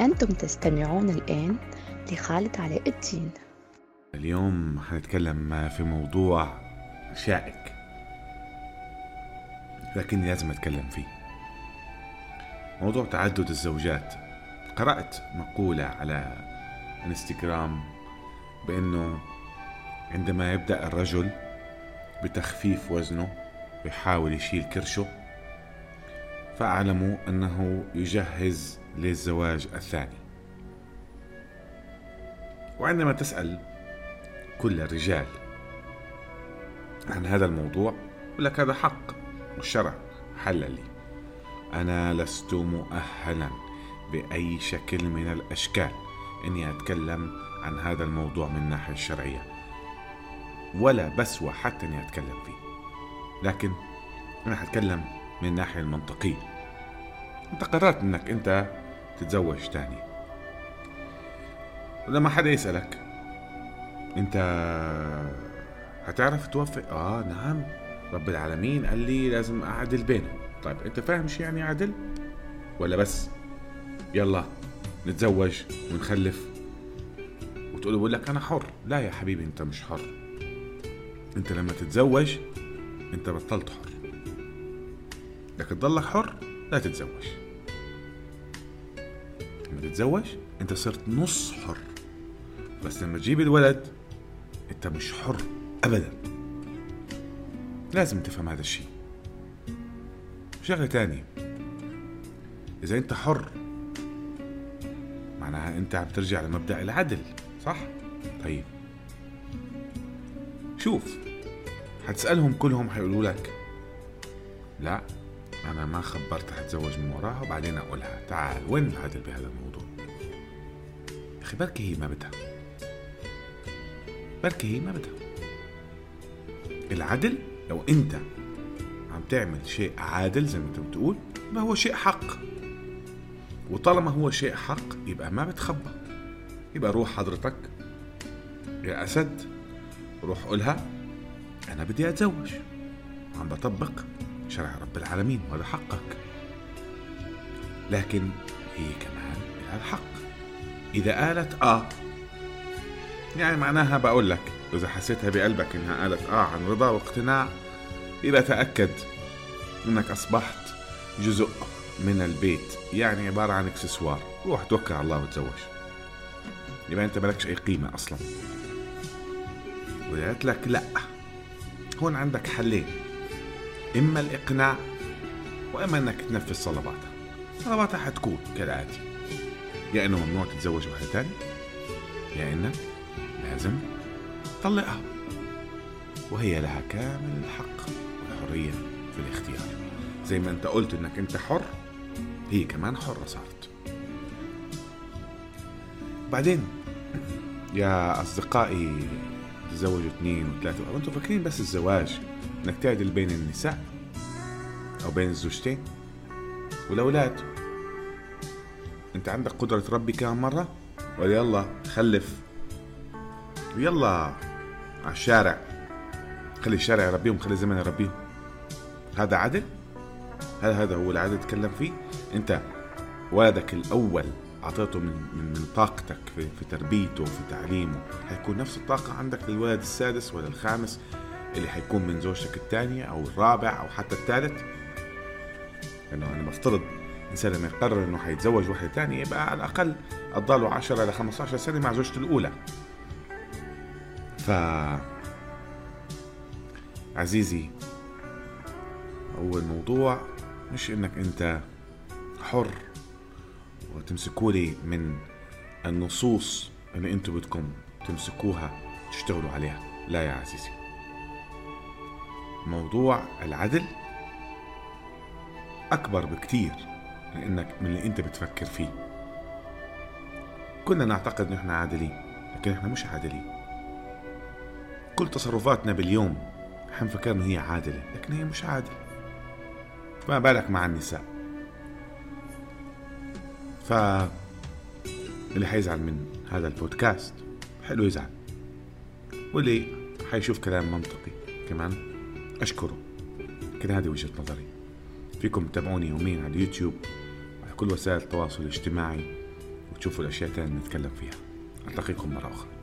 أنتم تستمعون الآن لخالد علاء الدين. اليوم حنتكلم في موضوع شائك لكني لازم أتكلم فيه. موضوع تعدد الزوجات. قرأت مقولة على إنستغرام بأنه عندما يبدأ الرجل بتخفيف وزنه ويحاول يشيل كرشه فأعلموا أنه يجهز للزواج الثاني. وعندما تسأل كل الرجال عن هذا الموضوع يقول لك هذا حق والشرع حل لي. أنا لست مؤهلا بأي شكل من الأشكال إني أتكلم عن هذا الموضوع من الناحية الشرعية. ولا بسوى حتى إني أتكلم فيه. لكن أنا هتكلم من الناحية المنطقية. أنت قررت إنك أنت تتزوج تاني. ولما حدا يسألك. أنت هتعرف توفق؟ آه نعم. رب العالمين قال لي لازم أعدل بينهم. طيب أنت فاهم شو يعني عدل؟ ولا بس يلا نتزوج ونخلف؟ وتقول بقول لك أنا حر. لا يا حبيبي أنت مش حر. أنت لما تتزوج أنت بطلت حر. بدك تضلك حر لا تتزوج. لما تتزوج أنت صرت نص حر. بس لما تجيب الولد أنت مش حر ابدا. لازم تفهم هذا الشيء. شغلة تانية. إذا أنت حر معناها أنت عم ترجع لمبدأ العدل صح؟ طيب. شوف حتسألهم كلهم حيقولوا لك لا. أنا ما خبرت حتزوج من وراها وبعدين أقولها. تعال وين العدل بهذا الموضوع؟ أخي بركي هي ما بدها. بركي هي ما بدها. العدل لو أنت عم تعمل شيء عادل زي ما أنت بتقول ما هو شيء حق. وطالما هو شيء حق يبقى ما بتخبى. يبقى روح حضرتك. يا أسد روح قولها أنا بدي أتزوج. عم بطبق. شرع رب العالمين وهذا حقك. لكن هي كمان لها الحق إذا قالت آه يعني معناها بقول لك إذا حسيتها بقلبك إنها قالت آه عن رضا واقتناع يبقى تأكد إنك أصبحت جزء من البيت يعني عبارة عن إكسسوار روح توكل على الله وتزوج. يبقى أنت مالكش أي قيمة أصلا. وإذا قالت لك لأ. هون عندك حلين. إما الإقناع وإما إنك تنفذ طلباتها طلباتها حتكون كالآتي. يا إنه ممنوع تتزوج واحدة تانية يا إنك لازم تطلقها. وهي لها كامل الحق والحرية في الاختيار. زي ما أنت قلت إنك أنت حر هي كمان حرة صارت. بعدين يا أصدقائي تزوجوا اثنين وثلاثة وأنتم فاكرين بس الزواج إنك تعدل بين النساء أو بين الزوجتين والأولاد. أنت عندك قدرة تربي كم مرة؟ ولا يلا خلف. ويلا على الشارع. خلي الشارع يربيهم خلي الزمن يربيهم. هذا عدل؟ هل هذا هو العدل تتكلم فيه؟ أنت ولدك الأول أعطيته من من, من طاقتك في, في تربيته وفي تعليمه. حيكون نفس الطاقة عندك للولد السادس ولا الخامس اللي حيكون من زوجتك الثانية أو الرابع أو حتى الثالث لأنه أنا بفترض الانسان لما يقرر إنه حيتزوج واحدة ثانية يبقى على الأقل له 10 ل 15 سنة مع زوجته الأولى. ف عزيزي هو الموضوع مش إنك أنت حر وتمسكوا لي من النصوص اللي أنتم بدكم تمسكوها تشتغلوا عليها. لا يا عزيزي. موضوع العدل أكبر بكتير من إنك من اللي أنت بتفكر فيه. كنا نعتقد إن إحنا عادلين لكن إحنا مش عادلين. كل تصرفاتنا باليوم حنفكر إن هي عادلة لكن هي مش عادلة. فما بالك مع النساء. ف اللي حيزعل من هذا البودكاست حلو يزعل. واللي حيشوف كلام منطقي كمان أشكره. لكن هذه وجهة نظري. فيكم تتابعوني يوميا على اليوتيوب وعلى كل وسائل التواصل الاجتماعي تشوفوا الأشياء تانية نتكلم فيها. ألتقيكم مرة أخرى.